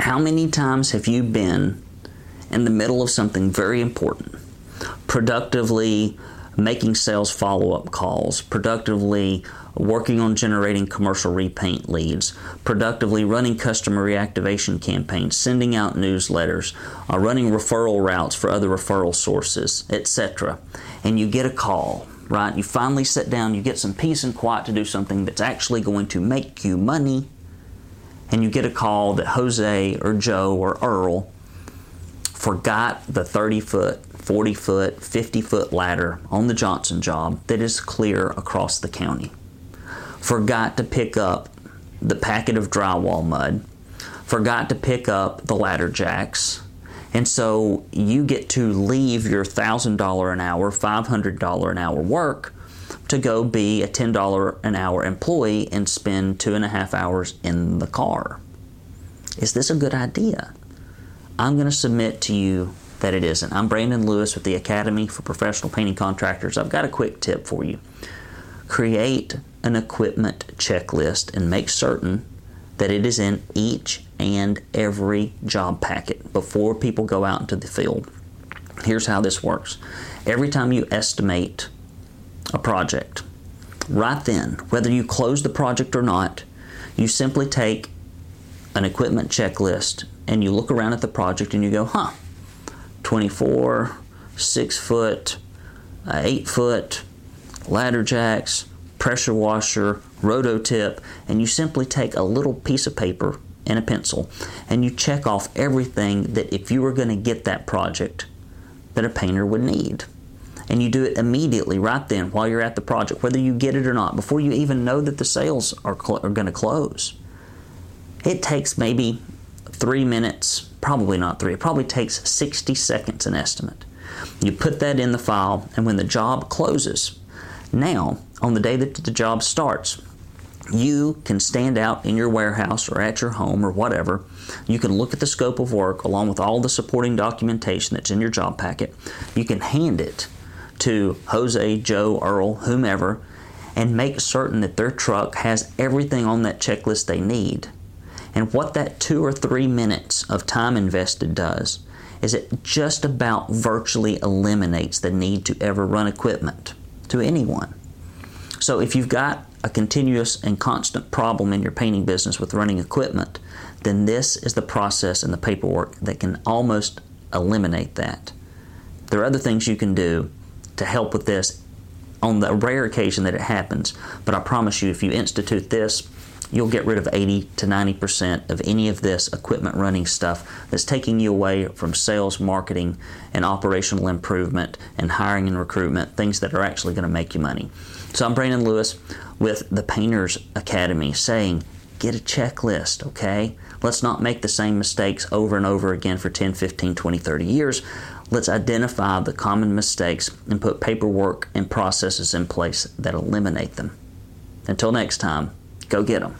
How many times have you been in the middle of something very important, productively making sales follow up calls, productively working on generating commercial repaint leads, productively running customer reactivation campaigns, sending out newsletters, uh, running referral routes for other referral sources, etc. And you get a call, right? You finally sit down, you get some peace and quiet to do something that's actually going to make you money, and you get a call that Jose or Joe or Earl forgot the 30 foot, 40 foot, 50 foot ladder on the Johnson job that is clear across the county forgot to pick up the packet of drywall mud, forgot to pick up the ladder jacks. And so you get to leave your $1,000 an hour, $500 an hour work to go be a $10 an hour employee and spend two and a half hours in the car. Is this a good idea? I'm going to submit to you that it isn't. I'm Brandon Lewis with the Academy for Professional Painting Contractors. I've got a quick tip for you. Create an equipment checklist and make certain that it is in each and every job packet before people go out into the field. Here's how this works every time you estimate a project, right then, whether you close the project or not, you simply take an equipment checklist and you look around at the project and you go, huh, 24, 6 foot, uh, 8 foot, ladder jacks, pressure washer, rototip, and you simply take a little piece of paper and a pencil and you check off everything that if you were going to get that project that a painter would need. And you do it immediately, right then, while you're at the project, whether you get it or not, before you even know that the sales are, cl- are going to close. It takes maybe three minutes, probably not three, it probably takes 60 seconds an estimate. You put that in the file, and when the job closes, now, on the day that the job starts, you can stand out in your warehouse or at your home or whatever. You can look at the scope of work along with all the supporting documentation that's in your job packet. You can hand it to Jose, Joe, Earl, whomever, and make certain that their truck has everything on that checklist they need. And what that two or three minutes of time invested does is it just about virtually eliminates the need to ever run equipment to anyone. So if you've got a continuous and constant problem in your painting business with running equipment, then this is the process and the paperwork that can almost eliminate that. There are other things you can do to help with this on the rare occasion that it happens, but I promise you, if you institute this, you'll get rid of 80 to 90% of any of this equipment running stuff that's taking you away from sales, marketing, and operational improvement and hiring and recruitment, things that are actually going to make you money. So I'm Brandon Lewis with the Painters Academy saying, get a checklist, okay? Let's not make the same mistakes over and over again for 10, 15, 20, 30 years. Let's identify the common mistakes and put paperwork and processes in place that eliminate them. Until next time, go get them.